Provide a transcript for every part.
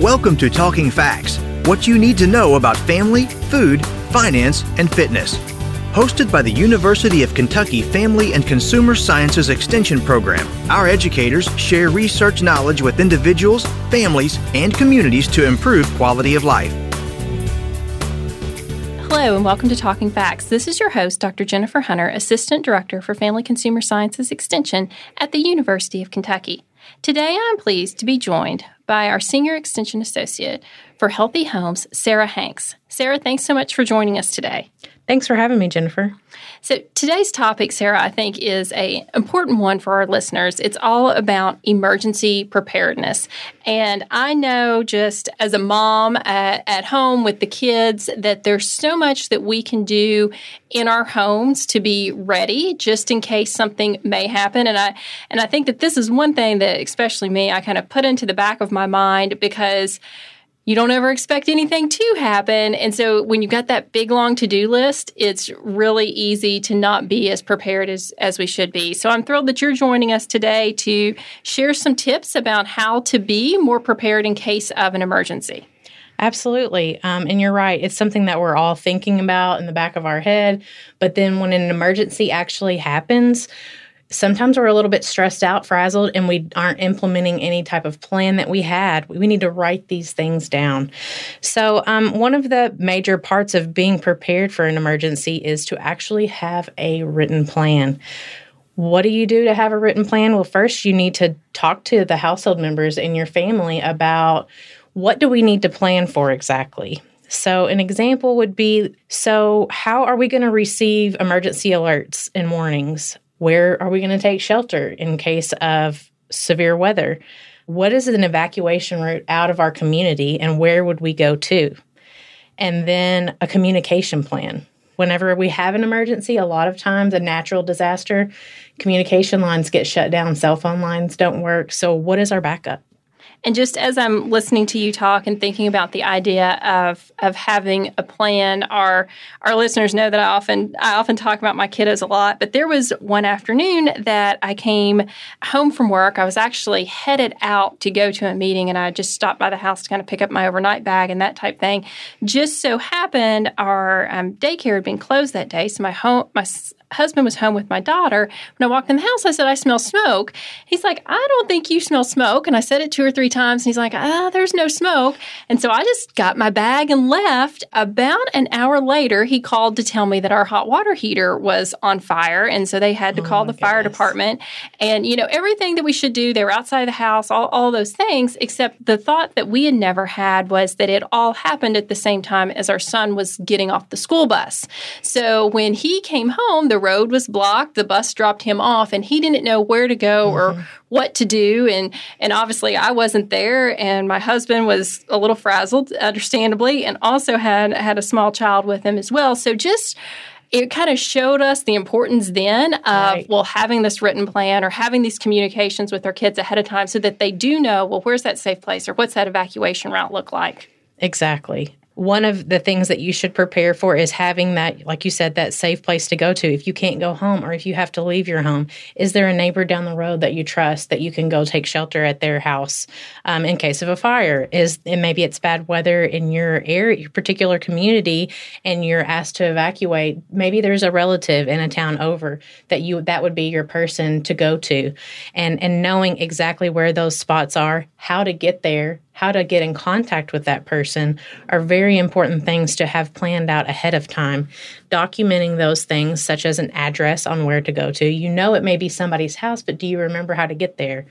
Welcome to Talking Facts what you need to know about family, food, finance, and fitness. Hosted by the University of Kentucky Family and Consumer Sciences Extension Program, our educators share research knowledge with individuals, families, and communities to improve quality of life. Hello, and welcome to Talking Facts. This is your host, Dr. Jennifer Hunter, Assistant Director for Family Consumer Sciences Extension at the University of Kentucky. Today, I'm pleased to be joined by our Senior Extension Associate for Healthy Homes, Sarah Hanks. Sarah, thanks so much for joining us today. Thanks for having me, Jennifer. So today's topic, Sarah, I think is a important one for our listeners. It's all about emergency preparedness. And I know just as a mom at, at home with the kids that there's so much that we can do in our homes to be ready just in case something may happen. And I and I think that this is one thing that especially me, I kind of put into the back of my mind because you don't ever expect anything to happen. And so when you've got that big long to-do list, it's really easy to not be as prepared as, as we should be. So I'm thrilled that you're joining us today to share some tips about how to be more prepared in case of an emergency. Absolutely. Um, and you're right. It's something that we're all thinking about in the back of our head. But then when an emergency actually happens, sometimes we're a little bit stressed out, frazzled, and we aren't implementing any type of plan that we had. We need to write these things down. So, um, one of the major parts of being prepared for an emergency is to actually have a written plan. What do you do to have a written plan? Well, first, you need to talk to the household members in your family about what do we need to plan for exactly. So, an example would be so, how are we going to receive emergency alerts and warnings? Where are we going to take shelter in case of severe weather? What is an evacuation route out of our community and where would we go to? And then a communication plan. Whenever we have an emergency, a lot of times a natural disaster, communication lines get shut down, cell phone lines don't work. So, what is our backup? And just as I'm listening to you talk and thinking about the idea of of having a plan, our our listeners know that I often I often talk about my kiddos a lot. But there was one afternoon that I came home from work. I was actually headed out to go to a meeting, and I just stopped by the house to kind of pick up my overnight bag and that type thing. Just so happened our um, daycare had been closed that day, so my home my husband was home with my daughter. When I walked in the house, I said, I smell smoke. He's like, I don't think you smell smoke. And I said it two or three times. And he's like, ah, there's no smoke. And so I just got my bag and left. About an hour later, he called to tell me that our hot water heater was on fire. And so they had to oh call the goodness. fire department. And, you know, everything that we should do, they were outside the house, all, all those things, except the thought that we had never had was that it all happened at the same time as our son was getting off the school bus. So when he came home, the road was blocked. The bus dropped him off, and he didn't know where to go mm-hmm. or what to do. And and obviously, I wasn't there, and my husband was a little frazzled, understandably, and also had had a small child with him as well. So just it kind of showed us the importance then of right. well having this written plan or having these communications with our kids ahead of time so that they do know well where's that safe place or what's that evacuation route look like exactly one of the things that you should prepare for is having that, like you said, that safe place to go to. If you can't go home or if you have to leave your home, is there a neighbor down the road that you trust that you can go take shelter at their house um, in case of a fire? Is and maybe it's bad weather in your area, your particular community, and you're asked to evacuate. Maybe there's a relative in a town over that you that would be your person to go to, and and knowing exactly where those spots are, how to get there, how to get in contact with that person are very important things to have planned out ahead of time. Documenting those things, such as an address on where to go to. You know, it may be somebody's house, but do you remember how to get there?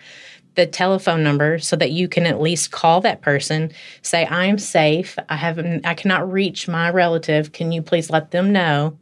The telephone number so that you can at least call that person, say, I'm safe. I have I cannot reach my relative. Can you please let them know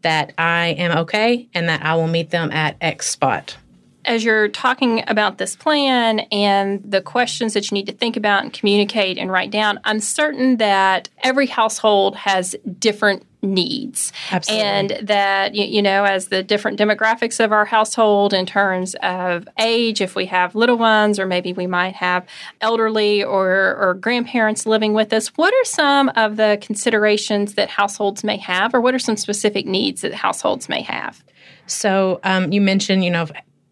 that I am okay and that I will meet them at X spot? As you're talking about this plan and the questions that you need to think about and communicate and write down, I'm certain that every household has different needs Absolutely. and that you, know as the different demographics of our household in terms of age if we have little ones or maybe we might have elderly or, or grandparents living with us what are some of the considerations that households may have or what are some specific needs that households may have so um, you mentioned you know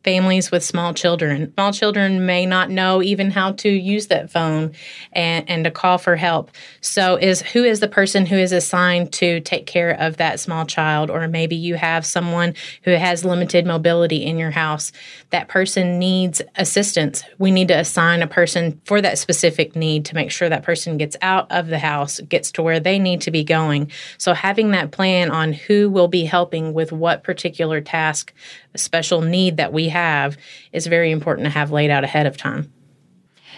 families with small children. Small children may not know even how to use that phone and, and to call for help. So is who is the person who is assigned to take care of that small child? Or maybe you have someone who has limited mobility in your house. That person needs assistance. We need to assign a person for that specific need to make sure that person gets out of the house, gets to where they need to be going. So having that plan on who will be helping with what particular task special need that we have is very important to have laid out ahead of time.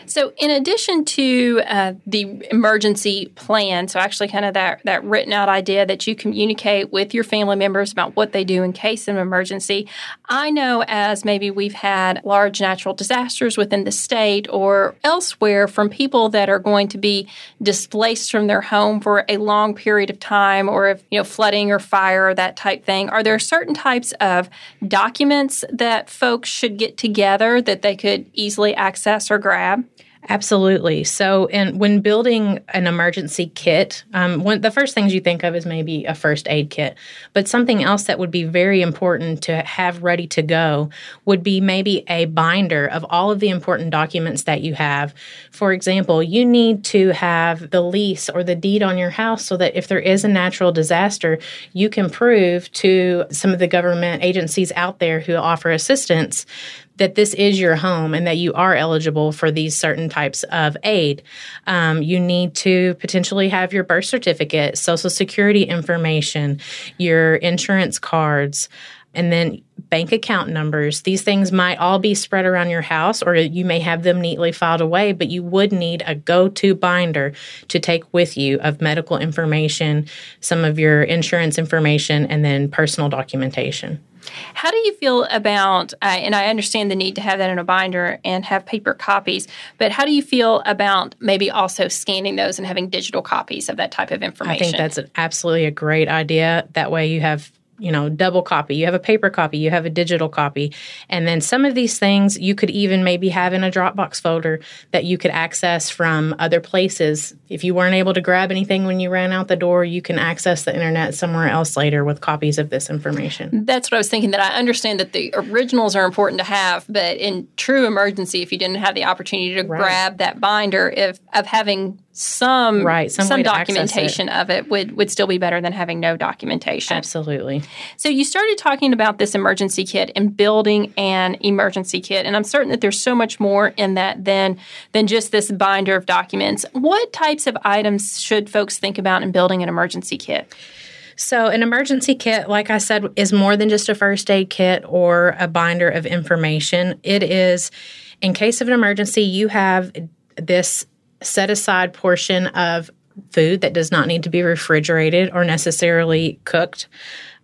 So, in addition to uh, the emergency plan, so actually kind of that, that written out idea that you communicate with your family members about what they do in case of an emergency, I know as maybe we've had large natural disasters within the state or elsewhere from people that are going to be displaced from their home for a long period of time or if, you know, flooding or fire or that type thing. Are there certain types of documents that folks should get together that they could easily access or grab? Absolutely. So, and when building an emergency kit, um, one, the first things you think of is maybe a first aid kit. But something else that would be very important to have ready to go would be maybe a binder of all of the important documents that you have. For example, you need to have the lease or the deed on your house so that if there is a natural disaster, you can prove to some of the government agencies out there who offer assistance that this is your home and that you are eligible for these certain types of aid. Um, you need to potentially have your birth certificate, social security information, your insurance cards, and then bank account numbers. These things might all be spread around your house, or you may have them neatly filed away, but you would need a go to binder to take with you of medical information, some of your insurance information, and then personal documentation. How do you feel about, uh, and I understand the need to have that in a binder and have paper copies, but how do you feel about maybe also scanning those and having digital copies of that type of information? I think that's absolutely a great idea. That way you have you know, double copy. You have a paper copy, you have a digital copy. And then some of these things you could even maybe have in a Dropbox folder that you could access from other places. If you weren't able to grab anything when you ran out the door, you can access the internet somewhere else later with copies of this information. That's what I was thinking that I understand that the originals are important to have, but in true emergency if you didn't have the opportunity to right. grab that binder if of having some right, some, some documentation it. of it would would still be better than having no documentation. Absolutely. So you started talking about this emergency kit and building an emergency kit, and I'm certain that there's so much more in that than than just this binder of documents. What types of items should folks think about in building an emergency kit? So, an emergency kit, like I said, is more than just a first aid kit or a binder of information. It is, in case of an emergency, you have this set aside portion of food that does not need to be refrigerated or necessarily cooked,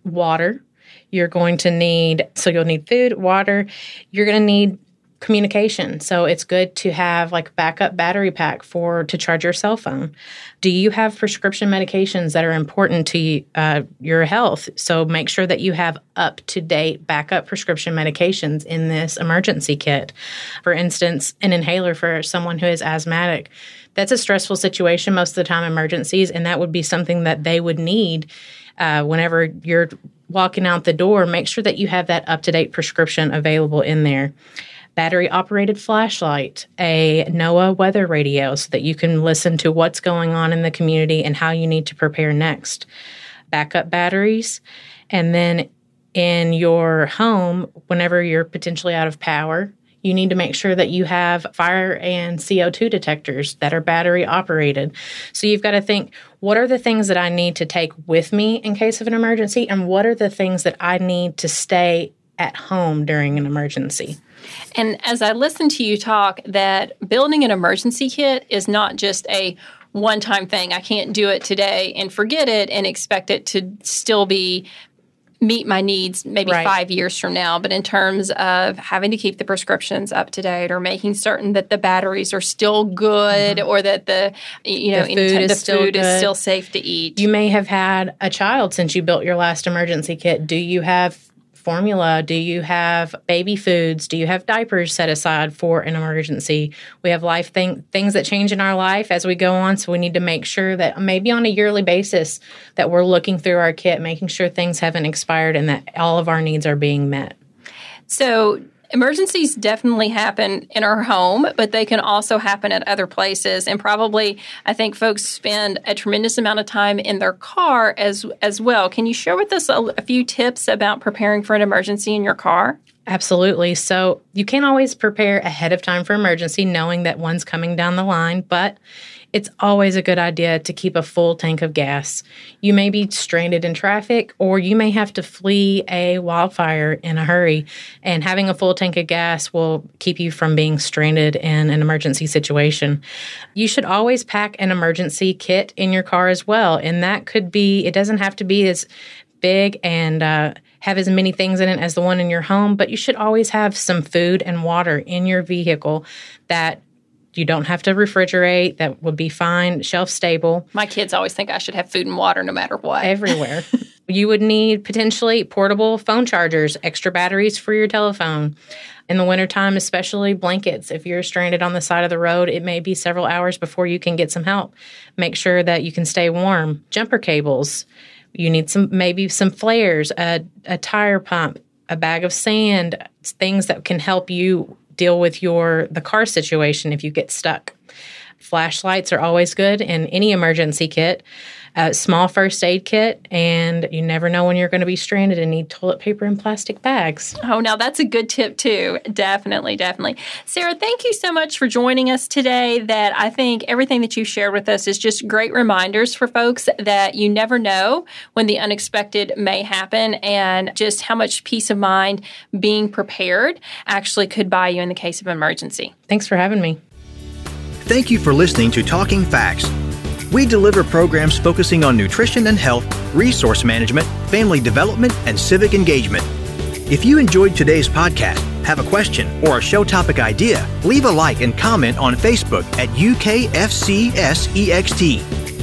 water. You're going to need, so you'll need food, water. You're going to need communication. So it's good to have like backup battery pack for to charge your cell phone. Do you have prescription medications that are important to uh, your health? So make sure that you have up to date backup prescription medications in this emergency kit. For instance, an inhaler for someone who is asthmatic. That's a stressful situation most of the time, emergencies, and that would be something that they would need uh, whenever you're walking out the door. Make sure that you have that up to date prescription available in there battery operated flashlight, a NOAA weather radio so that you can listen to what's going on in the community and how you need to prepare next, backup batteries, and then in your home, whenever you're potentially out of power, you need to make sure that you have fire and CO2 detectors that are battery operated. So you've got to think what are the things that I need to take with me in case of an emergency, and what are the things that I need to stay at home during an emergency? And as I listen to you talk, that building an emergency kit is not just a one time thing. I can't do it today and forget it and expect it to still be meet my needs maybe right. five years from now. But in terms of having to keep the prescriptions up to date or making certain that the batteries are still good mm-hmm. or that the you know the food, is, the still food is still safe to eat. You may have had a child since you built your last emergency kit. Do you have formula? Do you have baby foods? Do you have diapers set aside for an emergency? We have life thing, things that change in our life as we go on, so we need to make sure that maybe on a yearly basis that we're looking through our kit, making sure things haven't expired and that all of our needs are being met. So emergencies definitely happen in our home, but they can also happen at other places. And probably, I think folks spend a tremendous amount of time in their car as as well. Can you share with us a, a few tips about preparing for an emergency in your car? Absolutely. So you can't always prepare ahead of time for emergency, knowing that one's coming down the line, but it's always a good idea to keep a full tank of gas. You may be stranded in traffic, or you may have to flee a wildfire in a hurry, and having a full tank of gas will keep you from being stranded in an emergency situation. You should always pack an emergency kit in your car as well, and that could be, it doesn't have to be as big and uh, have as many things in it as the one in your home, but you should always have some food and water in your vehicle that you don't have to refrigerate. That would be fine, shelf stable. My kids always think I should have food and water no matter what. Everywhere. you would need potentially portable phone chargers, extra batteries for your telephone. In the wintertime, especially blankets. If you're stranded on the side of the road, it may be several hours before you can get some help. Make sure that you can stay warm. Jumper cables. You need some, maybe some flares, a, a tire pump, a bag of sand, things that can help you deal with your the car situation if you get stuck. Flashlights are always good in any emergency kit a small first aid kit, and you never know when you're going to be stranded and need toilet paper and plastic bags. Oh, now that's a good tip too. Definitely, definitely. Sarah, thank you so much for joining us today. That I think everything that you shared with us is just great reminders for folks that you never know when the unexpected may happen and just how much peace of mind being prepared actually could buy you in the case of emergency. Thanks for having me. Thank you for listening to Talking Facts. We deliver programs focusing on nutrition and health, resource management, family development, and civic engagement. If you enjoyed today's podcast, have a question, or a show topic idea, leave a like and comment on Facebook at UKFCSEXT.